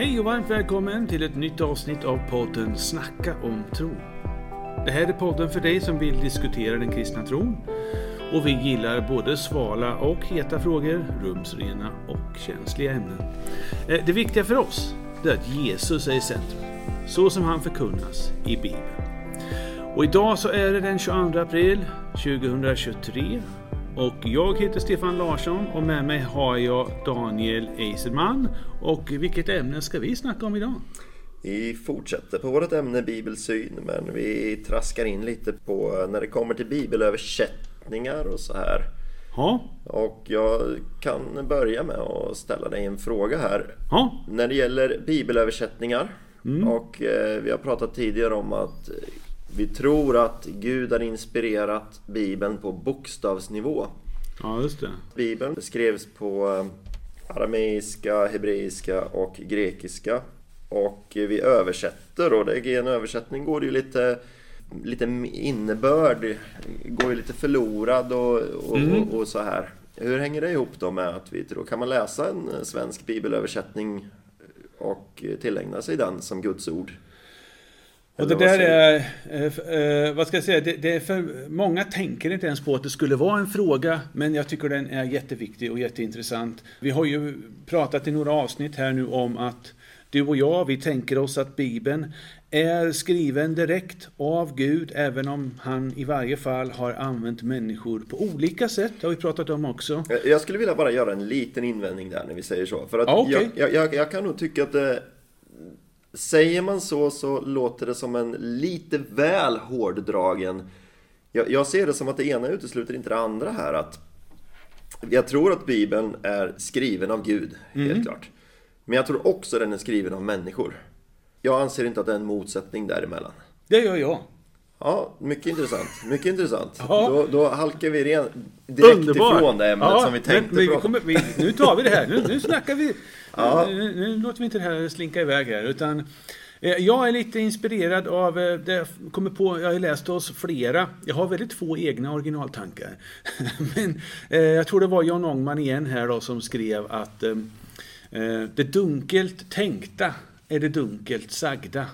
Hej och varmt välkommen till ett nytt avsnitt av podden Snacka om tro. Det här är podden för dig som vill diskutera den kristna tron. Och vi gillar både svala och heta frågor, rumsrena och känsliga ämnen. Eh, det viktiga för oss är att Jesus är i centrum, så som han förkunnas i Bibeln. Och idag så är det den 22 april 2023 och jag heter Stefan Larsson och med mig har jag Daniel Eiserman. Och vilket ämne ska vi snacka om idag? Vi fortsätter på vårt ämne bibelsyn men vi traskar in lite på när det kommer till bibelöversättningar och så här. Ja, Och jag kan börja med att ställa dig en fråga här. ja, När det gäller bibelöversättningar och eh, vi har pratat tidigare om att vi tror att Gud har inspirerat Bibeln på bokstavsnivå. ja just det. Bibeln skrevs på eh, arameiska, hebreiska och grekiska. Och vi översätter och i en översättning går det ju lite, lite innebörd, går ju lite förlorad och, och, och, och så här. Hur hänger det ihop då med att vi tror, kan man läsa en svensk bibelöversättning och tillägna sig den som Guds ord? Och det där är, eh, eh, vad ska jag säga, det, det är för många tänker inte ens på att det skulle vara en fråga, men jag tycker den är jätteviktig och jätteintressant. Vi har ju pratat i några avsnitt här nu om att du och jag, vi tänker oss att Bibeln är skriven direkt av Gud, även om han i varje fall har använt människor på olika sätt, det har vi pratat om också. Jag- skulle vilja bara göra en liten invändning där när vi säger så. För att Ja, okej. jag, jag, jag kan nog tycka att det, Säger man så så låter det som en lite väl hårddragen jag, jag ser det som att det ena utesluter inte det andra här att Jag tror att Bibeln är skriven av Gud, helt klart Men jag tror också den är skriven av människor Jag anser inte att det är en motsättning däremellan Det gör jag. Ja, mycket intressant. Mycket intressant. Ja. Då, då halkar vi ren, direkt Underbar. ifrån det ämnet Ja, som vi tänkte men, men vi kommer, vi, Nu tar vi det här. Nu, nu snackar vi. Ja. Nu, nu låter vi inte det här slinka iväg här. Utan, eh, jag är lite inspirerad av, eh, det jag kommer på, jag har läst oss flera. Jag har väldigt få egna originaltankar. Men eh, jag tror det var John Ångman igen här då som skrev att eh, eh, det dunkelt tänkta är det dunkelt sagda.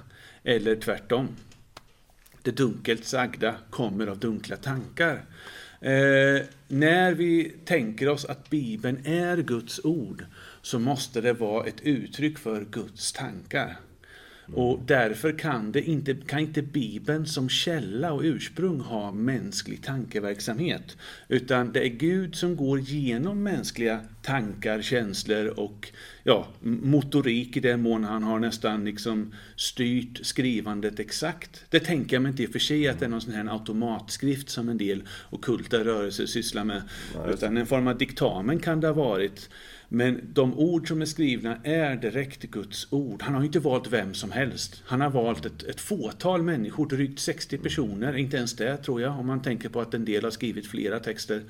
Eller tvärtom. Det dunkelt sagda kommer av dunkla tankar. Eh, när vi tänker oss att Bibeln är Guds ord så måste det vara ett uttryck för Guds tankar. Och därför kan, det inte, kan inte Bibeln som källa och ursprung ha mänsklig tankeverksamhet. Utan det är Gud som går genom mänskliga tankar, känslor och ja, motorik i den mån han har nästan liksom styrt skrivandet exakt. Det tänker jag mig inte i och för sig att det är någon sån här automatskrift som en del ockulta rörelser sysslar med. Utan en form av diktamen kan det ha varit. Men de ord som är skrivna är direkt Guds ord. Han har ju inte valt vem som helst. Han har valt ett, ett fåtal människor, drygt 60 personer, inte ens det tror jag, om man tänker på att en del har skrivit flera texter,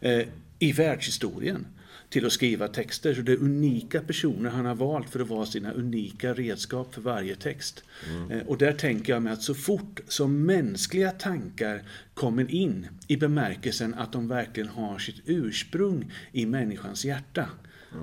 eh, i världshistorien till att skriva texter. Så det är unika personer han har valt för att vara sina unika redskap för varje text. Eh, Och där tänker jag mig att så fort som mänskliga tankar kommer in i bemärkelsen att de verkligen har sitt ursprung i människans hjärta,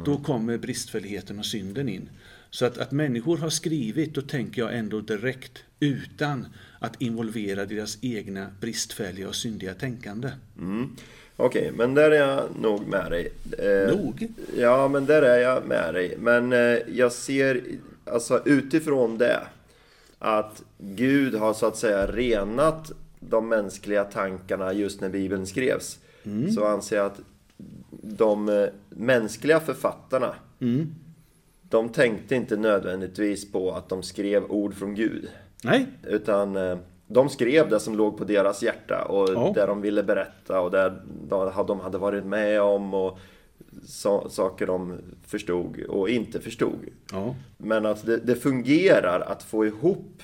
då kommer bristfälligheten och synden in. Så att, att människor har skrivit, då tänker jag ändå direkt utan att involvera deras egna bristfälliga och syndiga tänkande. Mm. Okej, men där är jag nog med dig. Eh, Nog? Ja, men där är jag med dig. Men eh, jag ser, alltså utifrån det, att Gud har så att säga renat de mänskliga tankarna just när Bibeln skrevs. Så anser jag att de eh, mänskliga författarna, de tänkte inte nödvändigtvis på att de skrev ord från Gud. Nej, Utan eh, de skrev det som låg på deras hjärta och Ja. det de ville berätta och det de hade varit med om och sa- saker de förstod och inte förstod. Ja. Men att det, det fungerar att få ihop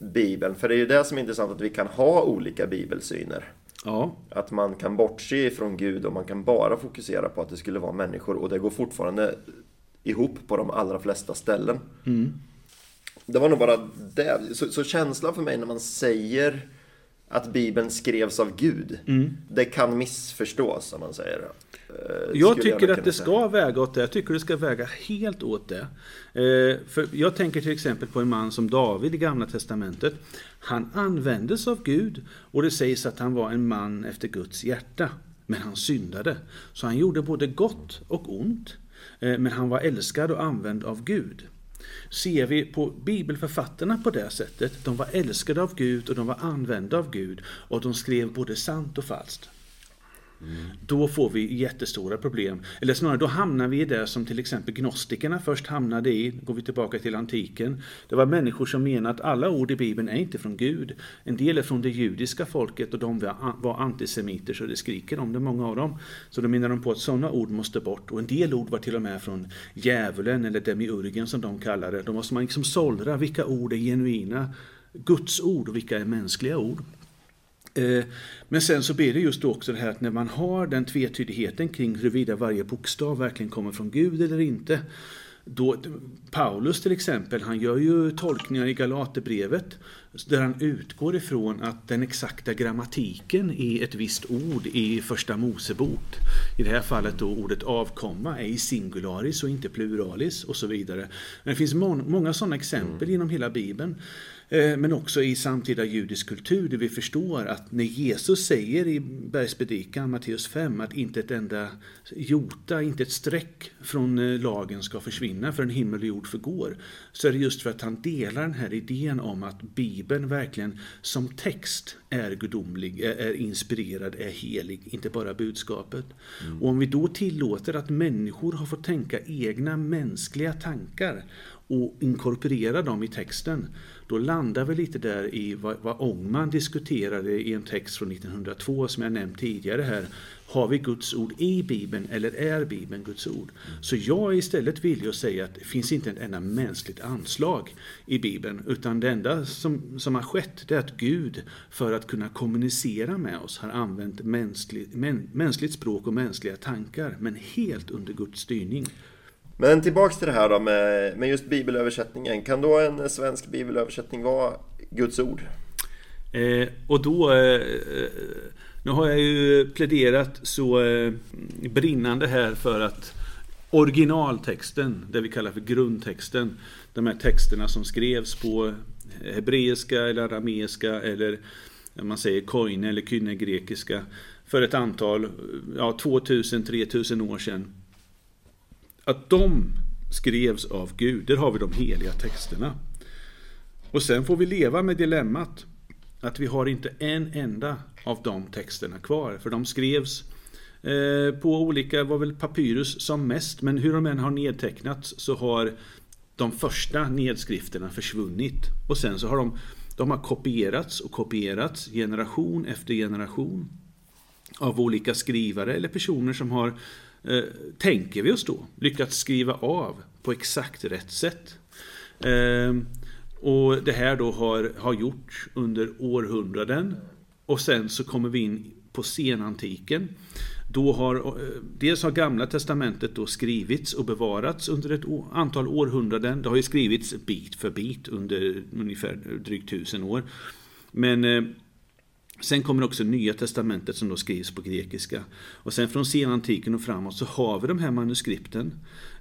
Bibeln, för det är ju det som är intressant att vi kan ha olika bibelsyner. Ja. Att man kan bortse ifrån Gud och man kan bara fokusera på att det skulle vara människor och det går fortfarande ihop på de allra flesta ställen. Det var nog bara det. Så, så känslan för mig när man säger att Bibeln skrevs av Gud, det kan missförstås om man säger det. jag tycker att det ska väga åt det. Jag tycker det ska väga helt åt det. För jag tänker till exempel på en man som David i Gamla Testamentet. Han användes av Gud och det sägs att han var en man efter Guds hjärta. Men han syndade. Så han gjorde både gott och ont. Men han var älskad och använd av Gud. Ser vi på bibelförfattarna på det sättet, de var älskade av Gud och de var använda av Gud och de skrev både sant och falskt. Då får vi jättestora problem. Eller snarare, då hamnar vi i det som till exempel gnostikerna först hamnade i. Går vi tillbaka till antiken. Det var människor som menade att alla ord i Bibeln är inte från Gud. En del är från det judiska folket och de var antisemiter så det skriker om det, många av dem. Så då menar de på att sådana ord måste bort. Och en del ord var till och med från djävulen eller demiurgen som de kallade det. Då måste man liksom sållra vilka ord är genuina Guds ord och vilka är mänskliga ord. Eh, men sen så blir det just också det här att när man har den tvetydigheten kring huruvida varje bokstav verkligen kommer från Gud eller inte. Då, Paulus till exempel, han gör ju tolkningar i Galaterbrevet där han utgår ifrån att den exakta grammatiken i ett visst ord i första Mosebok, i det här fallet då ordet avkomma, är i singularis och inte pluralis och så vidare. Men det finns må många sådana exempel mm. genom hela Bibeln. Eh, men också i samtida judisk kultur där vi förstår att när Jesus säger i bergspredikan, Matteus 5, att inte ett enda jota, inte ett streck från eh, lagen ska försvinna för en himmel och jord förgår. Så är det just för att han delar den här idén om att Bibeln verkligen som text är gudomlig, är inspirerad, är helig, inte bara budskapet. Mm. Och om vi då tillåter att människor har fått tänka egna mänskliga tankar och inkorporera dem i texten, då landar vi lite där i vad, vad Ångman diskuterade i en text från 1902 som jag nämnt tidigare här. Har vi Guds ord i Bibeln eller är Bibeln Guds ord? Så jag är istället villig att säga att det finns inte ett enda mänskligt anslag i Bibeln, utan det enda som, som har skett det är att Gud, för att kunna kommunicera med oss, har använt mänsklig, mä, mänskligt språk och mänskliga tankar, men helt under Guds styrning. Men tillbaks till det här då med, med just bibelöversättningen. Kan då en svensk bibelöversättning vara Guds ord? Eh, och då... Eh, eh, nu har jag ju pläderat så eh, brinnande här för att originaltexten, det vi kallar för grundtexten, de här texterna som skrevs på hebreiska eller arameiska eller man säger koine eller kynne grekiska för ett antal, ja 2000-3000 år sedan att de skrevs av Gud. Där har vi de heliga texterna. Och sen får vi leva med dilemmat att vi har inte en enda av de texterna kvar. För de skrevs eh, på olika, var väl papyrus som mest, men hur de än har nedtecknats så har de första nedskrifterna försvunnit. Och sen så har de, de har kopierats och kopierats generation efter generation av olika skrivare eller personer som har Eh, tänker vi oss då, lyckats skriva av på exakt rätt sätt. Eh, och det här då har, har gjorts under århundraden. Och sen så kommer vi in på senantiken. Då har, eh, dels har Gamla Testamentet då skrivits och bevarats under ett antal århundraden. Det har ju skrivits bit för bit under ungefär drygt tusen år. Men eh, Sen kommer också Nya Testamentet som då skrivs på grekiska. Och sen från senantiken och framåt så har vi de här manuskripten.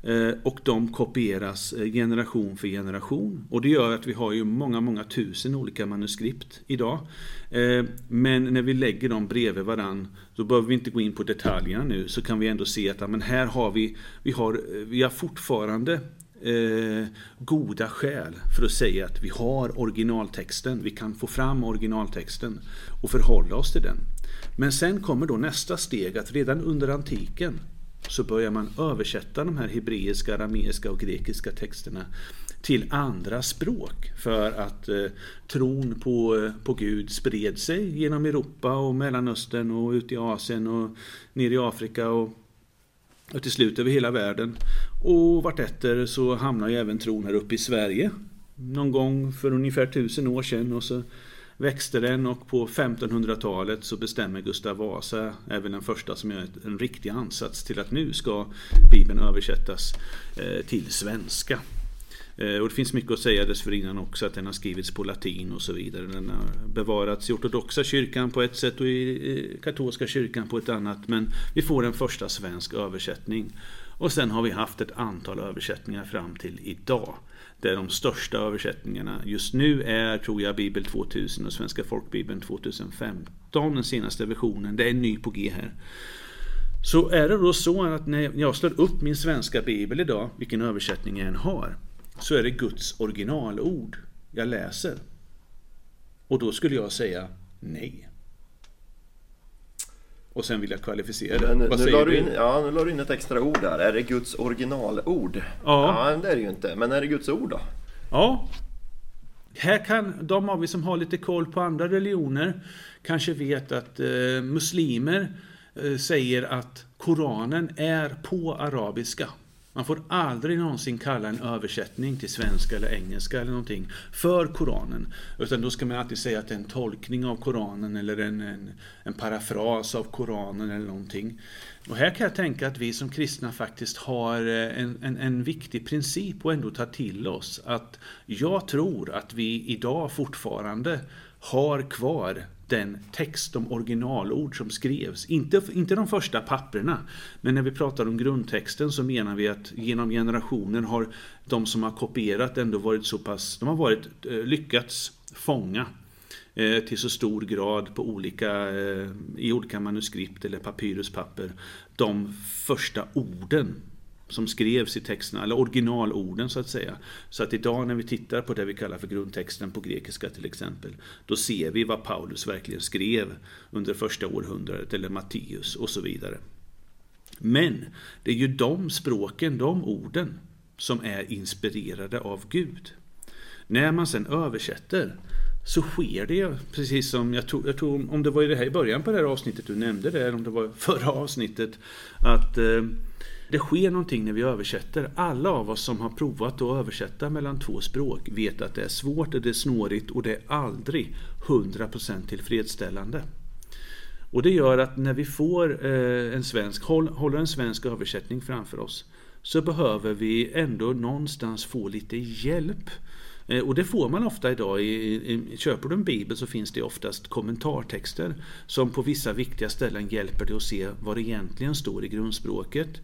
Eh, och de kopieras eh, generation för generation. Och det gör att vi har ju många, många tusen olika manuskript idag. Eh, men när vi lägger dem bredvid varann, då behöver vi inte gå in på detaljerna nu, så kan vi ändå se att men här har vi, vi har, vi har fortfarande eh, goda skäl för att säga att vi har originaltexten, vi kan få fram originaltexten och förhålla oss till den. Men sen kommer då nästa steg att redan under antiken så börjar man översätta de här hebreiska, arameiska och grekiska texterna till andra språk för att eh, tron på, eh, på Gud spred sig genom Europa och Mellanöstern och ut i Asien och ner i Afrika och och till slut över hela världen. Och vartefter så hamnar ju även tron här uppe i Sverige. Någon gång för ungefär tusen år sedan och så växte den och på 1500-talet så bestämmer Gustav Vasa, även den första som gör en riktig ansats till att nu ska Bibeln översättas eh, till svenska. Eh, och det finns mycket att säga dessförinnan också, att den har skrivits på latin och så vidare. Den har bevarats i ortodoxa kyrkan på ett sätt och i katolska kyrkan på ett annat. Men vi får en första svensk översättning. Och sen har vi haft ett antal översättningar fram till idag. Där de största översättningarna just nu är, tror jag, Bibel 2000 och Svenska folkbibeln 2015, den senaste versionen. Det är en ny på G här. Så är det då så att när jag slår upp min svenska bibel idag, vilken översättning jag än har, så är det Guds originalord jag läser. Och då skulle jag säga nej. Och sen vill jag kvalificera det. Men, Vad nu, säger du in, ja, nu la du in ett extra ord där. Är det Guds originalord? Ja. ja, det är det ju inte. Men är det Guds ord då? Ja. Här kan de av er som har lite koll på andra religioner kanske vet att eh, muslimer eh, säger att Koranen är på arabiska. Man får aldrig någonsin kalla en översättning till svenska eller engelska eller någonting för Koranen. Utan då ska man alltid säga att det är en tolkning av Koranen eller en, en, en parafras av Koranen eller någonting. Och här kan jag tänka att vi som kristna faktiskt har eh, en, en, en viktig princip att ändå ta till oss. Att jag tror att vi idag fortfarande har kvar den text, de originalord som skrevs. Inte, inte de första papperna, men när vi pratar om grundtexten så menar vi att genom generationer har de som har kopierat ändå varit så pass, de har varit, eh, lyckats fånga eh, till så stor grad på olika, eh, i olika manuskript eller papyruspapper de första orden som skrevs i texterna, eller originalorden så att säga. Så att idag när vi tittar på det vi kallar för grundtexten på grekiska till exempel, då ser vi vad Paulus verkligen skrev under första århundradet, eller Matteus och så vidare. Men det är ju de språken, de orden, som är inspirerade av Gud. När man sen översätter så sker det precis som, jag tror, jag tror om det var i det här i början på det här avsnittet du nämnde det, eller om det var förra avsnittet, att eh, det sker någonting när vi översätter. Alla av oss som har provat att översätta mellan två språk vet att det är svårt, det är snårigt och det är aldrig 100% tillfredsställande. Och det gör att när vi får eh, en svensk, håller en svensk översättning framför oss så behöver vi ändå någonstans få lite hjälp. Eh, och det får man ofta idag. Köper du en bibel så finns det oftast kommentartexter som på vissa viktiga ställen hjälper dig att se vad det egentligen står i grundspråket.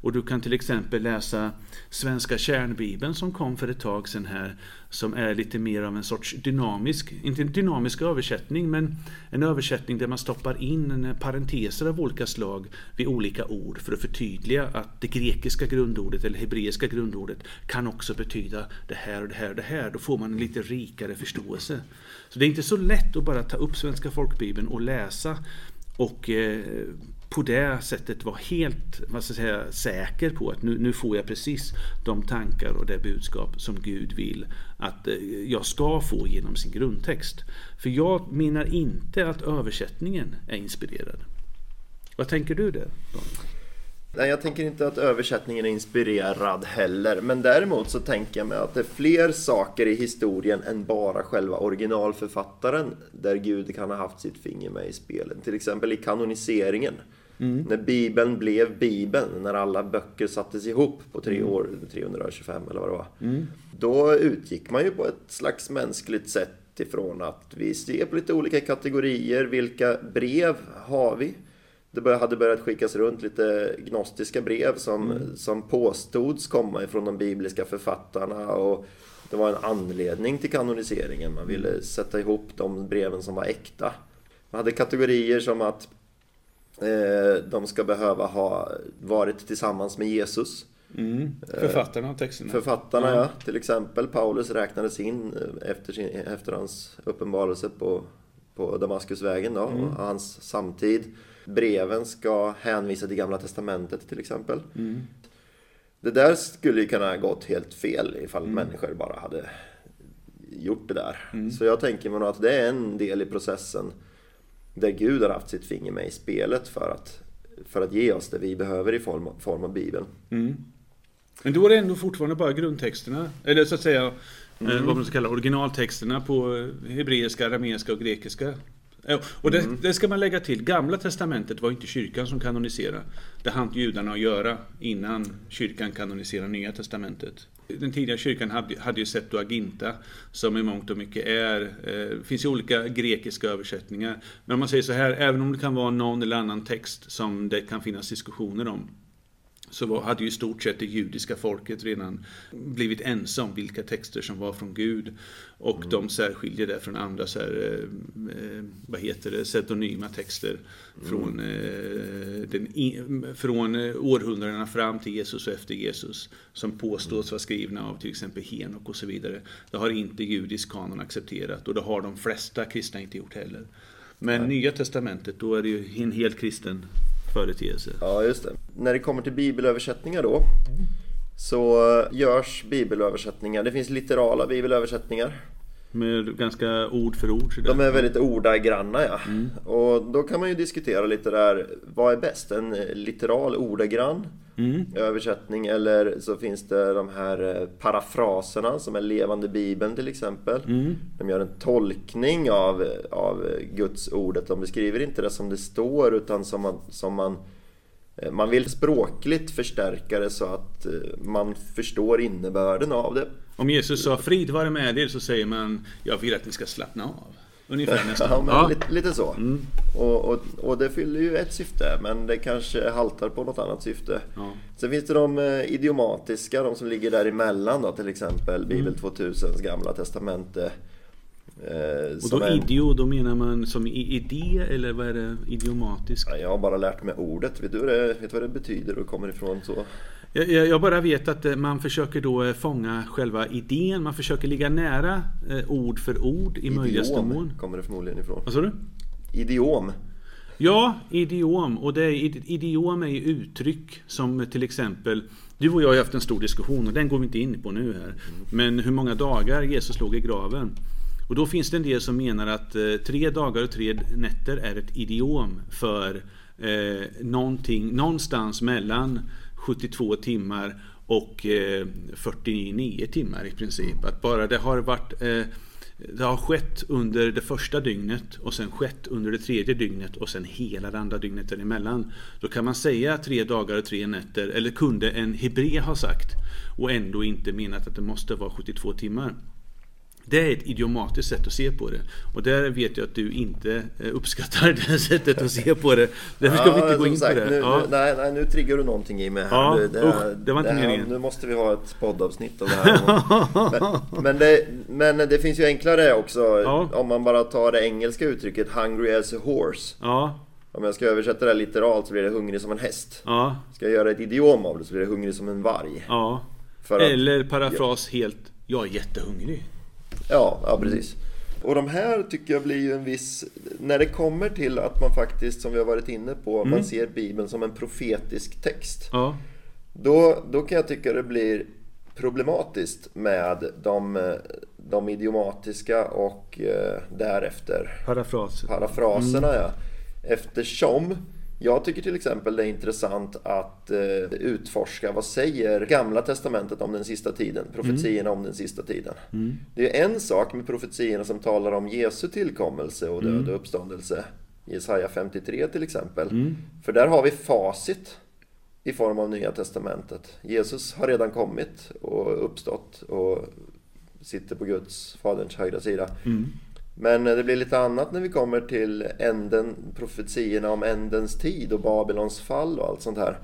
Och du kan till exempel läsa Svenska kärnbibeln som kom för ett tag sedan här, som är lite mer av en sorts dynamisk, inte en dynamisk översättning, men en översättning där man stoppar in parenteser av olika slag vid olika ord för att förtydliga att det grekiska grundordet eller hebreiska grundordet kan också betyda det här och det här och det här. Då får man en lite rikare förståelse. Så det är inte så lätt att bara ta upp Svenska folkbibeln och läsa och eh, på det sättet vara helt vad ska jag säga, säker på att nu, nu får jag precis de tankar och det budskap som Gud vill att eh, jag ska få genom sin grundtext. För jag menar inte att översättningen är inspirerad. Vad tänker du där? Daniel? Nej, jag tänker inte att översättningen är inspirerad heller. Men däremot så tänker jag mig att det är fler saker i historien än bara själva originalförfattaren där Gud kan ha haft sitt finger med i spelet. Till exempel i kanoniseringen. Mm. När Bibeln blev Bibeln, när alla böcker sattes ihop på tre mm. år, 325 eller vad det var. Mm. Då utgick man ju på ett slags mänskligt sätt ifrån att vi ser på lite olika kategorier. Vilka brev har vi? Det hade börjat skickas runt lite gnostiska brev som, mm. som påstods komma ifrån de bibliska författarna. Och det var en anledning till kanoniseringen. Man ville mm. sätta ihop de breven som var äkta. Man hade kategorier som att eh, de ska behöva ha varit tillsammans med Jesus. Mm. Författarna av texterna. Författarna, ja. ja. Till exempel Paulus räknades in eh, efter, sin, efter hans uppenbarelse på, på Damaskusvägen. Då, mm. hans samtid. Breven ska hänvisa till Gamla Testamentet till exempel. Mm. Det där skulle ju kunna ha gått helt fel ifall mm. människor bara hade gjort det där. Mm. Så jag tänker mig nog att det är en del i processen där Gud har haft sitt finger med i spelet för att, för att ge oss det vi behöver i form, form av Bibeln. Mm. Men då är det ändå fortfarande bara grundtexterna, eller så att säga eh, mm. vad man ska kalla originaltexterna på hebreiska, arameiska och grekiska Och det, det ska man lägga till. Gamla testamentet var inte kyrkan som kanoniserade. Det hann judarna att göra innan kyrkan kanoniserade Nya testamentet. Den tidiga kyrkan hade, hade ju Septuaginta som i mångt och mycket är, eh, finns ju olika grekiska översättningar. Men om man säger så här, även om det kan vara någon eller annan text som det kan finnas diskussioner om så var, hade ju i stort sett det judiska folket redan blivit ense om vilka texter som var från Gud. Och Mm. de särskiljer det från andra så här, eh, eh, vad heter det, pseudonyma texter Mm. från, eh, den, från eh, århundradena fram till Jesus och efter Jesus. Som påstås vara skrivna av till exempel Henok och så vidare. Det har inte judisk kanon accepterat och det har de flesta kristna inte gjort heller. Men Nya Testamentet, då är det ju en helt kristen företeelse. Ja, just det. När det kommer till bibelöversättningar då så görs bibelöversättningar. Det finns litterala bibelöversättningar. Med ganska ord för ord. De är väldigt ordagranna ja. Och då kan man ju diskutera lite där, vad är bäst? En litteral ordagrann översättning eller så finns det de här eh, parafraserna som är levande bibeln till exempel. De gör en tolkning av, av Guds ordet. De beskriver inte det som det står utan som man, som man man vill språkligt förstärka det så att eh, man förstår innebörden av det. Om Jesus sa frid vare med er så säger man jag vill att ni ska slappna av. Ungefär nästan. Ja. Lite, lite så. Och, och, och det fyller ju ett syfte, men det kanske haltar på något annat syfte. Ja. Sen finns det de eh, idiomatiska, de som ligger däremellan då, till exempel Bibel 2000s gamla testamente. Eh, Och då är- idio, då menar man som idé eller vad är det? Idiomatisk? Ja, jag har bara lärt mig ordet. Vet du vad det, vet vad det betyder och kommer ifrån så? Jag, bara vet att eh, man försöker då eh, fånga själva idén. Man försöker ligga nära eh, ord för ord i möjligaste mån. kommer det förmodligen ifrån. Vad sa du? Idiom. Ja, idiom. Och det är, id- idiom är ju uttryck som till exempel Du och jag har haft en stor diskussion och den går vi inte in på nu här. Men hur många dagar Jesus låg i graven. Och då finns det en del som menar att eh, tre dagar och tre nätter är ett idiom för eh, någonting, någonstans mellan 72 timmar och eh, 49 timmar i princip. Att bara det har varit eh, det har skett under det första dygnet och sen skett under det tredje dygnet och sen hela det andra dygnet däremellan. Då kan man säga tre dagar och tre nätter, eller kunde en hebre ha sagt och ändå inte menat att det måste vara 72 timmar. Det är ett idiomatiskt sätt att se på det. Och där vet jag att du inte eh, uppskattar det sättet att se på det. Därför ska vi inte gå in sagt, på det. Nu, Ja. nu, nej, nej, nu triggar du någonting i mig här. Ja, det, usch, det var inte här- meningen. Nu måste vi ha ett poddavsnitt av det här. men, men, det, men det finns ju enklare också. Ja. Om man bara tar det engelska uttrycket Hungry as a horse. Ja, Om jag ska översätta det här literalt så blir det hungrig som en häst. ja, Ska jag göra ett idiom av det så blir det hungrig som en varg. ja. Att, Eller parafras helt, jag är jättehungrig. Ja, ja precis. Och de här tycker jag blir ju en viss... När det kommer till att man faktiskt, som vi har varit inne på, Mm. man ser Bibeln som en profetisk text. Ja, Då, då kan jag tycka det blir problematiskt med de, de idiomatiska och eh, därefter parafras. parafraserna. Ja. Eftersom jag tycker till exempel det är intressant att eh, utforska vad säger Gamla Testamentet om den sista tiden, profetierna om den sista tiden. Det är en sak med profetierna som talar om Jesu tillkommelse och död och uppståndelse. Jesaja 53 till exempel. För där har vi facit i form av Nya Testamentet. Jesus har redan kommit och uppstått och sitter på Guds, Faderns högra sida. Men det blir lite annat när vi kommer till änden, profetierna om ändens tid och Babylons fall och allt sånt här.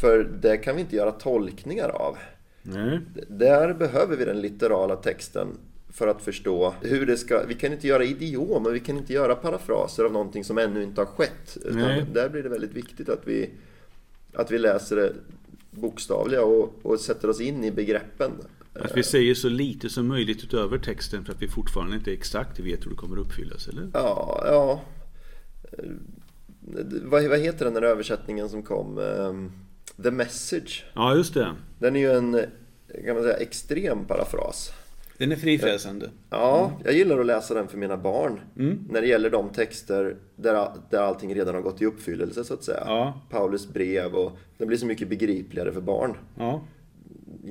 För det kan vi inte göra tolkningar av. Nej. Där behöver vi den litterala texten för att förstå hur det ska... Vi kan inte göra idiomer, vi kan inte göra parafraser av någonting som ännu inte har skett. Utan där blir det väldigt viktigt att vi, att vi läser det bokstavliga och, och sätter oss in i begreppen. Att vi säger så lite som möjligt utöver texten för att vi fortfarande inte exakt vet hur det kommer uppfyllas, eller? Ja, ja. Vad, vad heter den där översättningen som kom? Ehm, The Message. Ja, just det. Den är ju en, kan man säga, extrem parafras. Den är frifräsande. Ja, jag gillar att läsa den för mina barn. Mm. När det gäller de texter där, där allting redan har gått i uppfyllelse så att säga. Ja. Paulus brev och det blir så mycket begripligare för barn. Ja.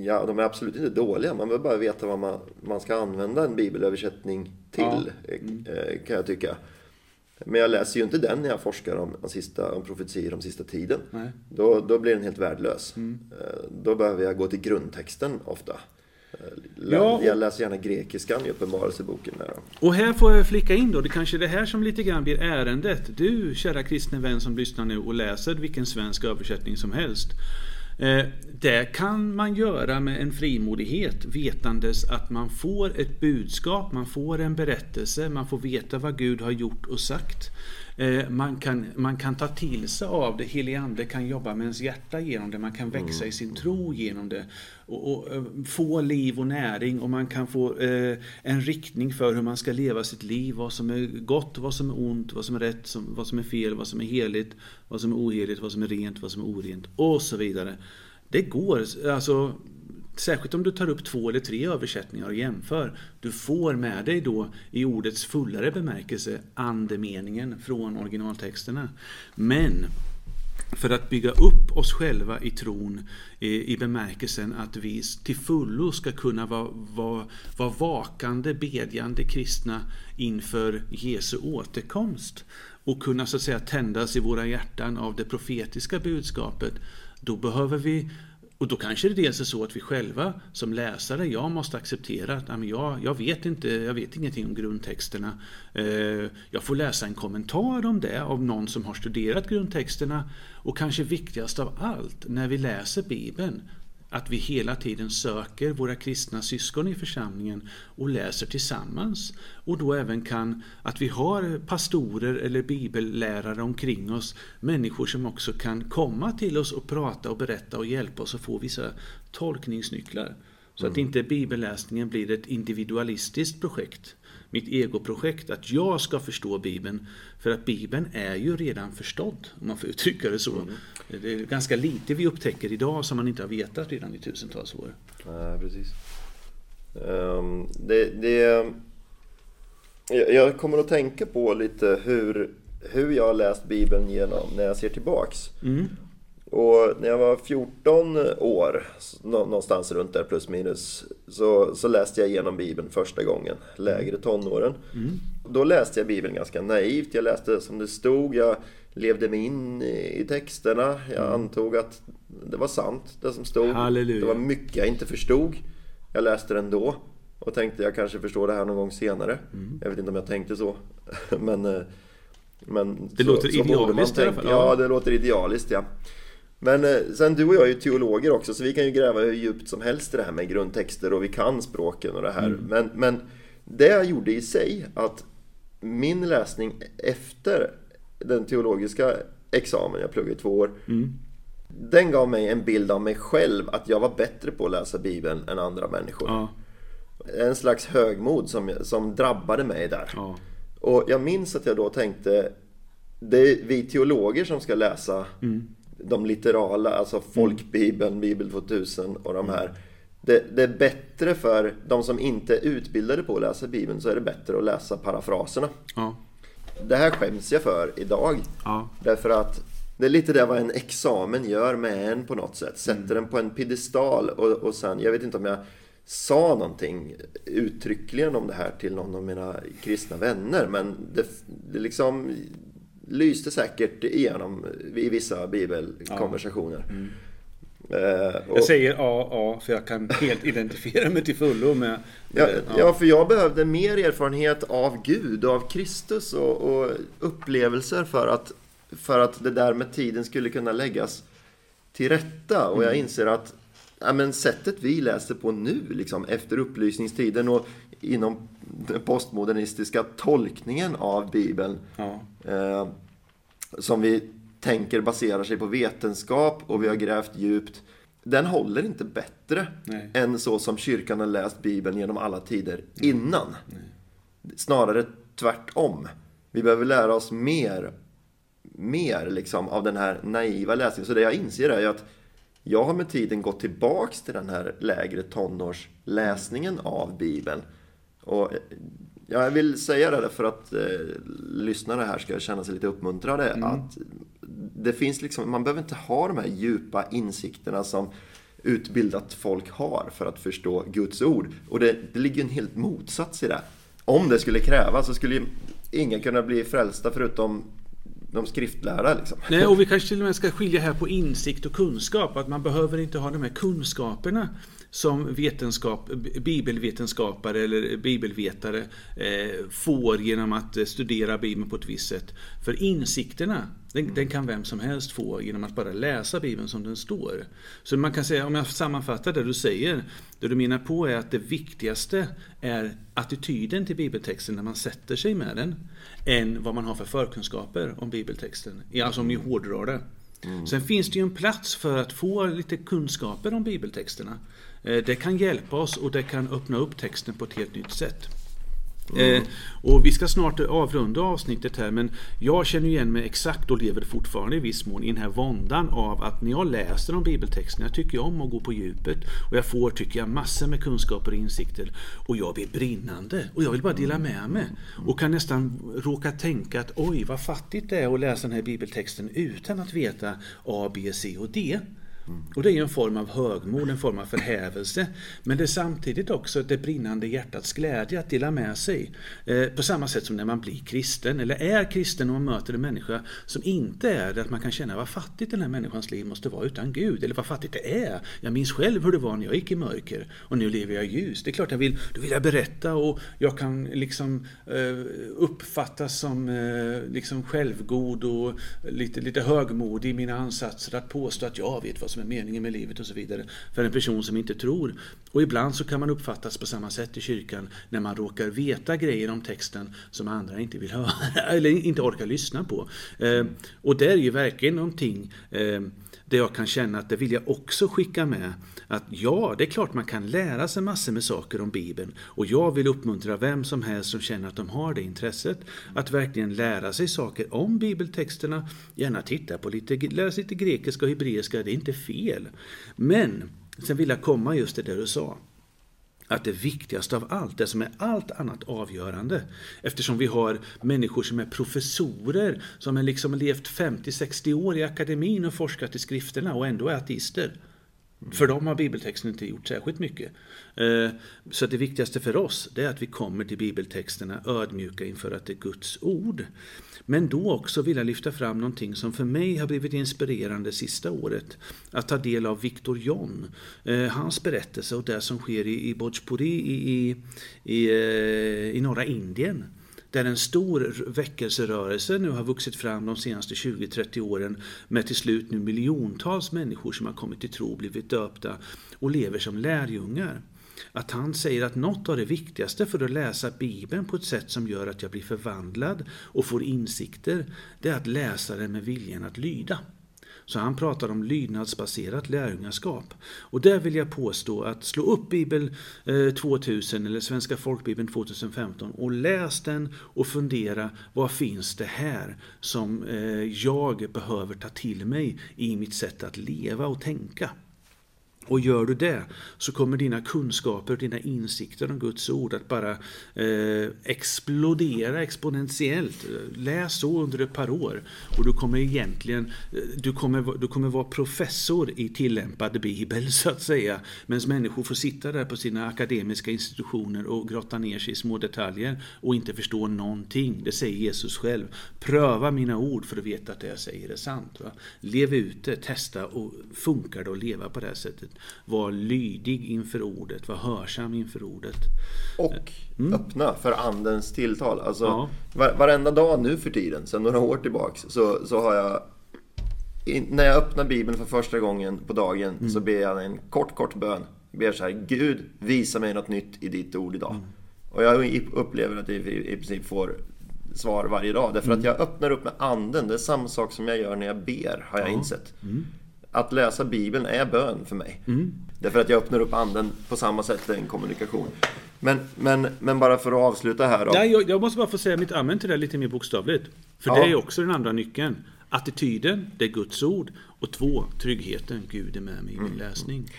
Ja, de är absolut inte dåliga. Man behöver bara veta vad man, man ska använda en bibelöversättning till, eh, eh, kan jag tycka. Men jag läser ju inte den när jag forskar om, om, sista, om profetier om sista tiden. Nej. Då, då blir den helt värdelös. Eh, Då behöver jag gå till grundtexten ofta. Eh, Ja, Jag läser gärna grekiskan i Uppenbarelseboken. Och här får jag flika in då, det kanske är det här som lite grann blir ärendet. Du, kära kristne vän som lyssnar nu och läser vilken svensk översättning som helst. Eh, det kan man göra med en frimodighet vetandes att man får ett budskap, man får en berättelse, man får veta vad Gud har gjort och sagt. Eh, man, kan, man kan ta till sig av det, helig ande kan jobba med ens hjärta genom det, man kan växa i sin tro genom det. Och, och eh, få liv och näring. Och man kan få eh, en riktning för hur man ska leva sitt liv, vad som är gott, vad som är ont, vad som är rätt, som, vad som är fel, vad som är heligt, vad som är oheligt, vad som är rent, vad som är orent. Och så vidare. Det går, alltså Särskilt om du tar upp två eller tre översättningar och jämför. Du får med dig då i ordets fullare bemärkelse andemeningen från originaltexterna. Men för att bygga upp oss själva i tron i, bemärkelsen att vi till fullo ska kunna vara, vara, vara vakande, bedjande kristna inför Jesu återkomst och kunna så att säga tändas i våra hjärtan av det profetiska budskapet. Då behöver vi och då kanske det dels är så att vi själva som läsare, jag måste acceptera att jag, jag, vet inte, jag vet ingenting om grundtexterna. Eh, jag får läsa en kommentar om det av någon som har studerat grundtexterna. Och kanske viktigast av allt, när vi läser Bibeln, att vi hela tiden söker våra kristna syskon i församlingen och läser tillsammans. Och då även kan, att vi har pastorer eller bibellärare omkring oss, människor som också kan komma till oss och prata och berätta och hjälpa oss att få vissa tolkningsnycklar. Så att inte bibelläsningen blir ett individualistiskt projekt, mitt egoprojekt, att jag ska förstå Bibeln. För att Bibeln är ju redan förstådd, om man får uttrycka det så. Det är ganska lite vi upptäcker idag som man inte har vetat redan i tusentals år. Nej, precis. Ehm, det, det, jag kommer att tänka på lite hur, hur jag har läst Bibeln genom när jag ser tillbaks. Och när jag var 14 år, nå- någonstans runt där plus minus, så, så läste jag igenom Bibeln första gången, lägre tonåren. Då läste jag Bibeln ganska naivt, jag läste som det stod, jag levde mig in i texterna, jag antog att det var sant det som stod. Halleluja. Det var mycket jag inte förstod. Jag läste den då och tänkte jag kanske förstår det här någon gång senare. Mm. Jag vet inte om jag tänkte så. men, eh, men Det låter borde man idealiskt i alla fall. Ja, Ja. det låter idealiskt ja. Men eh, sen du och jag är ju teologer också så vi kan ju gräva hur djupt som helst i det här med grundtexter och vi kan språken och det här. Mm. Men, men det jag gjorde i sig att min läsning efter den teologiska examen, jag pluggade i två år. Mm. Den gav mig en bild av mig själv att jag var bättre på att läsa Bibeln än andra människor. Ja, En slags högmod som, som drabbade mig där. ja, Och jag minns att jag då tänkte Det är vi teologer som ska läsa de litterala, alltså folkbibeln, Bibel 2000 och de här. Det, det är bättre för de som inte är utbildade på att läsa Bibeln så är det bättre att läsa parafraserna. ja, Det här skäms jag för idag. ja, Därför att det är lite det vad en examen gör med en på något sätt. Sätter den på en piedestal och, och sen, jag vet inte om jag sa någonting uttryckligen om det här till någon av mina kristna vänner. Men det, det liksom lyste säkert igenom i vissa bibelkonversationer. Eh, och- Jag säger ja, ja, för jag kan helt identifiera mig till fullo med... Ja, med- ja, för jag behövde mer erfarenhet av Gud och av Kristus och, och upplevelser för att, för att det där med tiden skulle kunna läggas till rätta. Och jag inser att ja, men sättet vi läser på nu, liksom, efter upplysningstiden och inom den postmodernistiska tolkningen av Bibeln, ja, eh, som vi tänker baserar sig på vetenskap och vi har grävt djupt. Den håller inte bättre Nej. än så som kyrkan har läst Bibeln genom alla tider innan. Snarare tvärtom. Vi behöver lära oss mer, mer liksom av den här naiva läsningen. Så det jag inser är ju att jag har med tiden gått tillbaks till den här lägre tonårsläsningen av Bibeln. Och eh, jag vill säga det för att eh, lyssnare här ska känna sig lite uppmuntrade. Att det finns liksom, man behöver inte ha de här djupa insikterna som utbildat folk har för att förstå Guds ord. Och det, det ligger en helt motsats i det. Om det skulle krävas så skulle ingen kunna bli frälsta förutom de skriftlärda liksom. Nej, och vi kanske till och med ska skilja här på insikt och kunskap. Att man behöver inte ha de här kunskaperna som vetenskap, bibelvetenskapare eller bibelvetare eh, får genom att eh, studera Bibeln på ett visst sätt. För insikterna, den, den, kan vem som helst få genom att bara läsa Bibeln som den står. Så man kan säga, om jag sammanfattar det du säger, det du menar på är att det viktigaste är attityden till bibeltexten när man sätter sig med den, än vad man har för förkunskaper om bibeltexten. Alltså om ni hårdrar det. Mm. Sen finns det ju en plats för att få lite kunskaper om bibeltexterna. Eh, det kan hjälpa oss och det kan öppna upp texten på ett helt nytt sätt. Mm. Eh, och vi ska snart avrunda avsnittet här men jag känner igen mig exakt och lever fortfarande i viss mån i den här våndan av att när jag läser de bibeltexterna, jag tycker om att gå på djupet och jag får, tycker jag, massor med kunskaper och insikter och jag blir brinnande och jag vill bara dela med mig och kan nästan råka tänka att oj vad fattigt det är att läsa den här bibeltexten utan att veta A, B, C och D. Och det är en form av högmod, en form av förhävelse. Men det är samtidigt också det brinnande hjärtats glädje att dela med sig. Eh, på samma sätt som när man blir kristen, eller är kristen och man möter en människa som inte är det, att man kan känna vad fattigt den här människans liv måste vara utan Gud. Eller vad fattigt det är. Jag minns själv hur det var när jag gick i mörker och nu lever jag i ljus. Det är klart jag vill, då vill jag berätta och jag kan liksom eh, uppfattas som eh, liksom självgod och lite, lite högmodig i mina ansatser att påstå att jag vet vad som som är meningen med livet och så vidare. För en person som inte tror. Och ibland så kan man uppfattas på samma sätt i kyrkan när man råkar veta grejer om texten som andra inte vill höra eller inte orkar lyssna på. Eh, och det är ju verkligen någonting eh, där jag kan känna att det vill jag också skicka med. Att ja, det är klart man kan lära sig massor med saker om Bibeln. Och jag vill uppmuntra vem som helst som känner att de har det intresset. Att verkligen lära sig saker om bibeltexterna. Gärna titta på lite, lära sig lite grekiska och hebreiska, det är inte fel. Men, sen vill jag komma just till det du sa att det viktigaste av allt, det som är allt annat avgörande, eftersom vi har människor som är professorer, som har liksom levt 50-60 år i akademin och forskat i skrifterna och ändå är ateister. För dem har bibeltexten inte gjort särskilt mycket. Eh, så det viktigaste för oss det är att vi kommer till bibeltexterna ödmjuka inför att det är Guds ord. Men då också vill jag lyfta fram någonting som för mig har blivit inspirerande sista året. Att ta del av Viktor John, eh, hans berättelse och det som sker i Bhojpuri i, i, i, eh, i norra Indien där en stor väckelserörelse nu har vuxit fram de senaste 20-30 åren med till slut nu miljontals människor som har kommit till tro, blivit döpta och lever som lärjungar. Att han säger att något av det viktigaste för att läsa Bibeln på ett sätt som gör att jag blir förvandlad och får insikter, det är att läsa den med viljan att lyda. Så han pratar om lydnadsbaserat lärjungaskap. Och där vill jag påstå att slå upp Bibel eh, 2000 eller Svenska folkbibeln 2015 och läs den och fundera vad finns det här som eh, jag behöver ta till mig i mitt sätt att leva och tänka. Och gör du det så kommer dina kunskaper, dina insikter om Guds ord att bara eh, explodera exponentiellt. Läs så under ett par år och du kommer egentligen eh, du kommer, du kommer vara professor i tillämpad bibel så att säga. Medan människor får sitta där på sina akademiska institutioner och grotta ner sig i små detaljer och inte förstå någonting. Det säger Jesus själv. Pröva mina ord för att veta att det jag säger är sant. Va? Lev ut det, testa och funkar det att leva på det här sättet. Var lydig inför ordet, var hörsam inför ordet. Och mm. öppna för andens tilltal. Alltså, ja. var, varenda dag nu för tiden, sedan några år tillbaks, så, så har jag när jag öppnar Bibeln för första gången på dagen mm. så ber jag en kort, kort bön. Jag ber så här, Gud visa mig något nytt i ditt ord idag. Mm. Och jag upplever att jag i, i princip får svar varje dag. Därför mm. att jag öppnar upp med anden. Det är samma sak som jag gör när jag ber, har jag ja. insett. Att läsa Bibeln är bön för mig. Mm. Därför att jag öppnar upp anden på samma sätt, det är en kommunikation. Men, men, men bara för att avsluta här då. Ja, jag, jag måste bara få säga mitt amen till det lite mer bokstavligt. För ja. det är också den andra nyckeln. Attityden, det är Guds ord. Och två, tryggheten, Gud är med mig i min mm. läsning.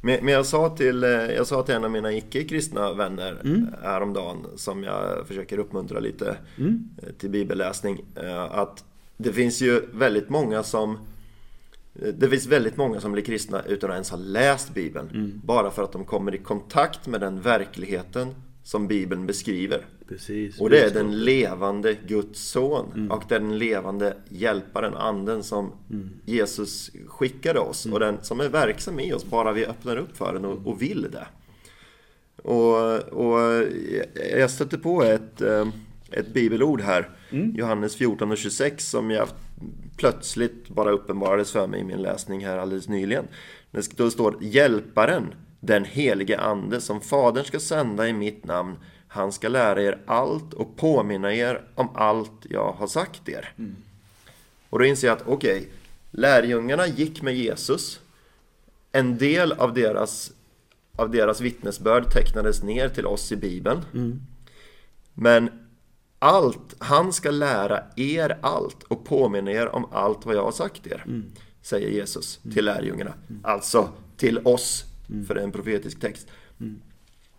Men, men jag, sa till, eh, jag sa till en av mina icke-kristna vänner mm. häromdagen, som jag försöker uppmuntra lite mm. Eh, till bibelläsning, eh, att det finns ju väldigt många som det finns väldigt många som blir kristna utan att ens ha läst Bibeln. Mm. Bara för att de kommer i kontakt med den verkligheten som Bibeln beskriver. Precis. Och det är den levande Guds son och den levande hjälparen, anden som Jesus skickade oss och den som är verksam i oss bara vi öppnar upp för den och, och vill det. Och, och jag stötte på ett, eh, ett bibelord här, Johannes 14 och 26, som jag plötsligt bara uppenbarades för mig i min läsning här alldeles nyligen. Det står Hjälparen, den helige Ande, som Fadern ska sända i mitt namn. Han ska lära er allt och påminna er om allt jag har sagt er. Och då inser jag att okej, okay, lärjungarna gick med Jesus. En del av deras, av deras vittnesbörd tecknades ner till oss i Bibeln. Men allt, han ska lära er allt och påminna er om allt vad jag har sagt er. Säger Jesus till lärjungarna. Alltså till oss, för det är en profetisk text.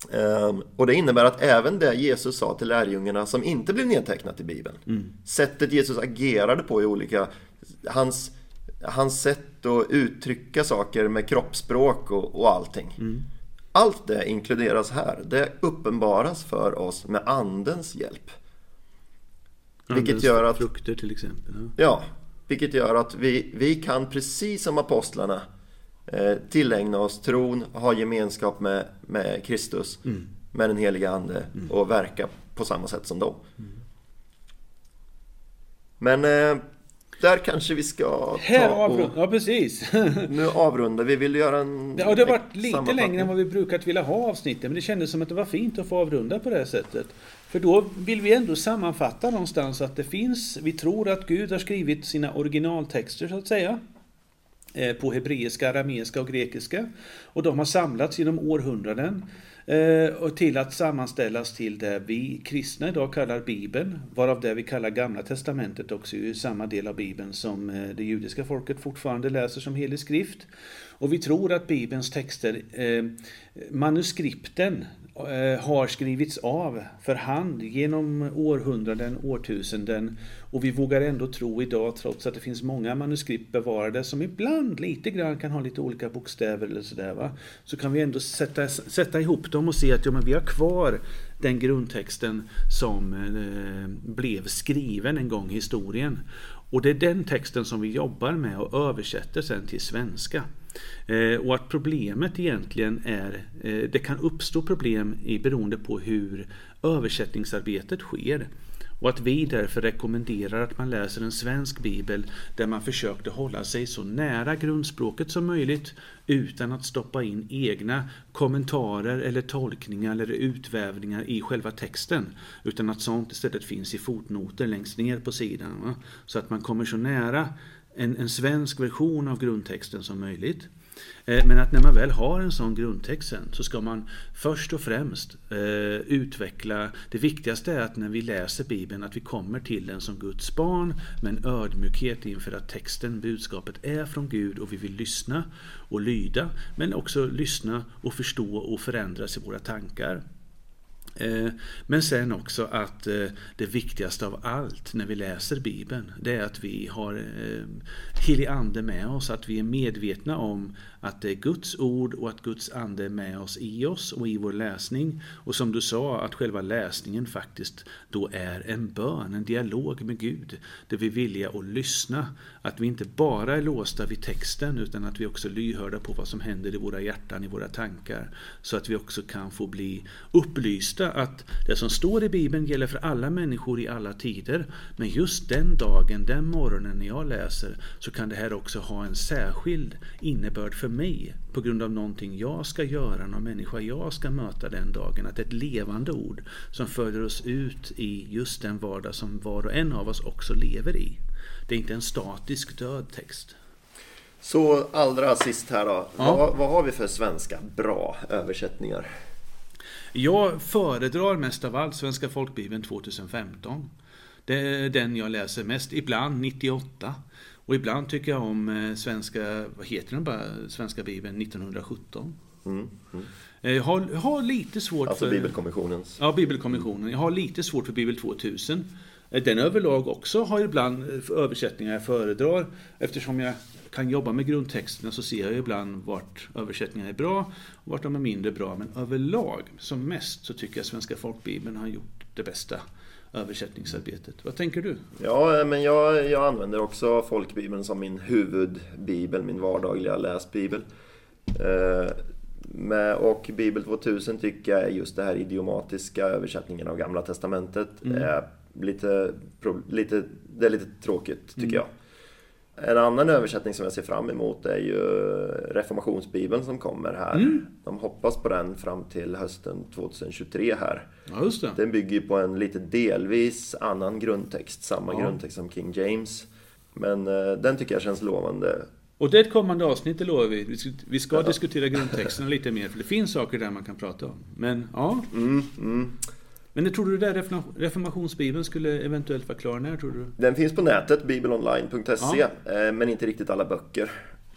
Um, och det innebär att även det Jesus sa till lärjungarna som inte blev nedtecknat i Bibeln. Mm. Sättet Jesus agerade på i olika... Hans, hans sätt att uttrycka saker med kroppsspråk och, och allting. Mm. Allt det inkluderas här. Det uppenbaras för oss med Andens hjälp. Vilket gör att... frukter till exempel. Ja, ja vilket gör att vi, vi kan precis som apostlarna eh, tillägna oss tron, ha gemenskap med, med Kristus, mm. med den heliga Ande mm. och verka på samma sätt som dem. Mm. Men eh, där kanske vi ska Här ta och... Ja, precis. nu avrundar vi. Vill göra en Ja, det har varit lite längre än vad vi brukat vilja ha avsnittet. Men det kändes som att det var fint att få avrunda på det här sättet. För då vill vi ändå sammanfatta någonstans att det finns, vi tror att Gud har skrivit sina originaltexter så att säga. Eh, på hebreiska, arameiska och grekiska. Och de har samlats genom århundraden eh, och till att sammanställas till det vi kristna idag kallar Bibeln, varav det vi kallar Gamla Testamentet också är samma del av Bibeln som eh, det judiska folket fortfarande läser som helig skrift. Och vi tror att Bibelns texter, manuskripten, Eh, har skrivits av för hand genom århundraden, årtusenden och vi vågar ändå tro idag, trots att det finns många manuskript bevarade som ibland lite grann kan ha lite olika bokstäver eller sådär va. Så kan vi ändå sätta, sätta ihop dem och se att ja, men vi har kvar den grundtexten som eh, blev skriven en gång i historien. Och det är den texten som vi jobbar med och översätter sen till svenska. Eh, och att problemet egentligen är, eh, det kan uppstå problem i beroende på hur översättningsarbetet sker. Och att vi därför rekommenderar att man läser en svensk bibel där man försökte hålla sig så nära grundspråket som möjligt utan att stoppa in egna kommentarer eller tolkningar eller utvävningar i själva texten. Utan att sånt istället finns i fotnoter längst ner på sidan. Va? Så att man kommer så nära en, en svensk version av grundtexten som möjligt. Eh, men att när man väl har en sån grundtext sen så ska man först och främst eh, utveckla, det viktigaste är att när vi läser Bibeln att vi kommer till den som Guds barn med en ödmjukhet inför att texten, budskapet är från Gud och vi vill lyssna och lyda men också lyssna och förstå och förändras i våra tankar. Eh, men sen också att eh, det viktigaste av allt när vi läser Bibeln, det är att vi har eh, helig ande med oss, att vi är medvetna om att det är Guds ord och att Guds ande är med oss i oss och i vår läsning. Och som du sa, att själva läsningen faktiskt då är en bön, en dialog med Gud, där vi är villiga att lyssna. Att vi inte bara är låsta vid texten, utan att vi också är lyhörda på vad som händer i våra hjärtan, i våra tankar, så att vi också kan få bli upplysta att det som står i Bibeln gäller för alla människor i alla tider. Men just den dagen, den morgonen när jag läser, så kan det här också ha en särskild innebörd för mig på grund av någonting jag ska göra, någon människa jag ska möta den dagen. Att det är ett levande ord som följer oss ut i just den vardag som var och en av oss också lever i. Det är inte en statisk död text. Så allra sist här då. Ja. Vad, vad har vi för svenska bra översättningar? Jag föredrar mest av allt Svenska folkbibeln 2015. Det är den jag läser mest, ibland 98. Och ibland tycker jag om eh, svenska, vad heter den bara, Svenska Bibeln 1917. Mm, mm. Eh, jag, har, jag har lite svårt alltså för... Bibelkommissionens? Ja, Bibelkommissionen. Jag har lite svårt för Bibel 2000. Eh, den överlag också har ibland översättningar jag föredrar. Eftersom jag kan jobba med grundtexterna så ser jag ibland vart översättningarna är bra och vart de är mindre bra. Men överlag, som mest, så tycker jag Svenska folkbibeln har gjort det bästa översättningsarbetet. Vad tänker du? Ja, men jag, jag använder också folkbibeln som min huvudbibel, min vardagliga läsbibel. Eh, med, och Bibel 2000 tycker jag är just det här idiomatiska översättningen av Gamla Testamentet. Mm. Är lite, lite, det är lite tråkigt tycker mm. jag. En annan översättning som jag ser fram emot är ju Reformationsbibeln som kommer här. Mm. De hoppas på den fram till hösten 2023 här. Ja, just det. Den bygger ju på en lite delvis annan grundtext, samma ja. grundtext som King James. Men eh, den tycker jag känns lovande. Och det är ett kommande avsnitt, det lovar vi. Vi ska, vi ska ja. diskutera grundtexterna lite mer, för det finns saker där man kan prata om. Men ja. Mm, mm. Men det tror du där reformationsbibeln skulle eventuellt vara klar när tror du? Den finns på nätet, bibelonline.se, ja. Eh, men inte riktigt alla böcker.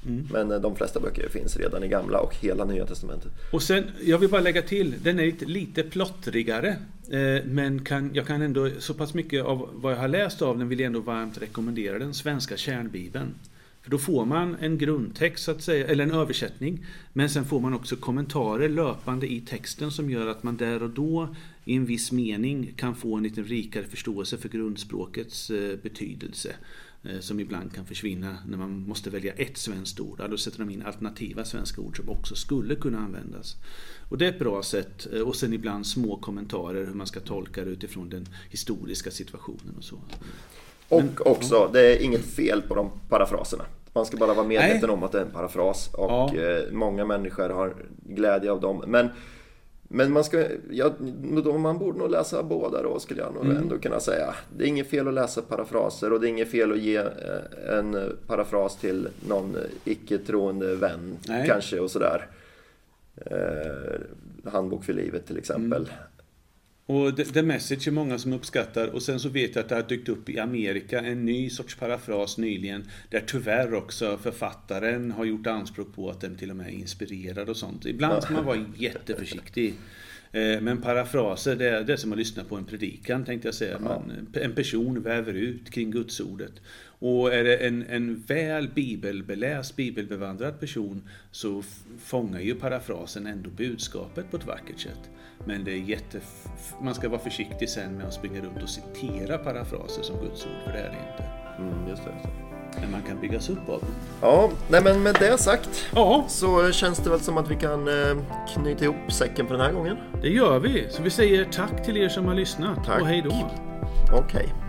Mm. Men eh, de flesta böcker finns redan i gamla och hela nya testamentet. Och sen, jag vill bara lägga till, den är lite, lite plottrigare. Eh, men kan, jag kan ändå, så pass mycket av vad jag har läst av den vill jag ändå varmt rekommendera den svenska kärnbibeln. För då får man en grundtext, så att säga, eller en översättning. Men sen får man också kommentarer löpande i texten som gör att man där och då i en viss mening kan få en lite rikare förståelse för grundspråkets eh, betydelse. Eh, som ibland kan försvinna när man måste välja ett svenskt ord. Då sätter de in alternativa svenska ord som också skulle kunna användas. Och det är ett bra sätt. Eh, och sen ibland små kommentarer hur man ska tolka det utifrån den historiska situationen och så. Och Men, också, ja. det är inget fel på de parafraserna. Man ska bara vara medveten Nej. om att det är en parafras och ja. Eh, många människor har glädje av dem. Men, men man, ska, ja, man borde nog läsa båda då skulle jag nog mm. ändå kunna säga. Det är inget fel att läsa parafraser och det är inget fel att ge eh, en parafras till någon icke-troende vän Nej. kanske och sådär. Eh, handbok för livet till exempel. Mm. Och The, The Message är många som uppskattar och sen så vet jag att det har dykt upp i Amerika en ny sorts parafras nyligen där tyvärr också författaren har gjort anspråk på att den till och med är inspirerad och sånt. Ibland ska man vara jätteförsiktig. Eh, men parafraser, det är, det är som att lyssna på en predikan tänkte jag säga. Man, en person väver ut kring gudsordet. Och är det en, en väl bibelbeläst, bibelbevandrad person så fångar ju parafrasen ändå budskapet på ett vackert sätt. Men det är jätte... Man ska vara försiktig sen med att springa runt och citera parafraser som Guds ord, för det är det inte. Mm, just det. Men man kan byggas upp av. Ja, nej men med det sagt ja. så känns det väl som att vi kan eh, knyta ihop säcken för den här gången. Det gör vi. Så vi säger tack till er som har lyssnat tack. och hej då. Okej. Okay.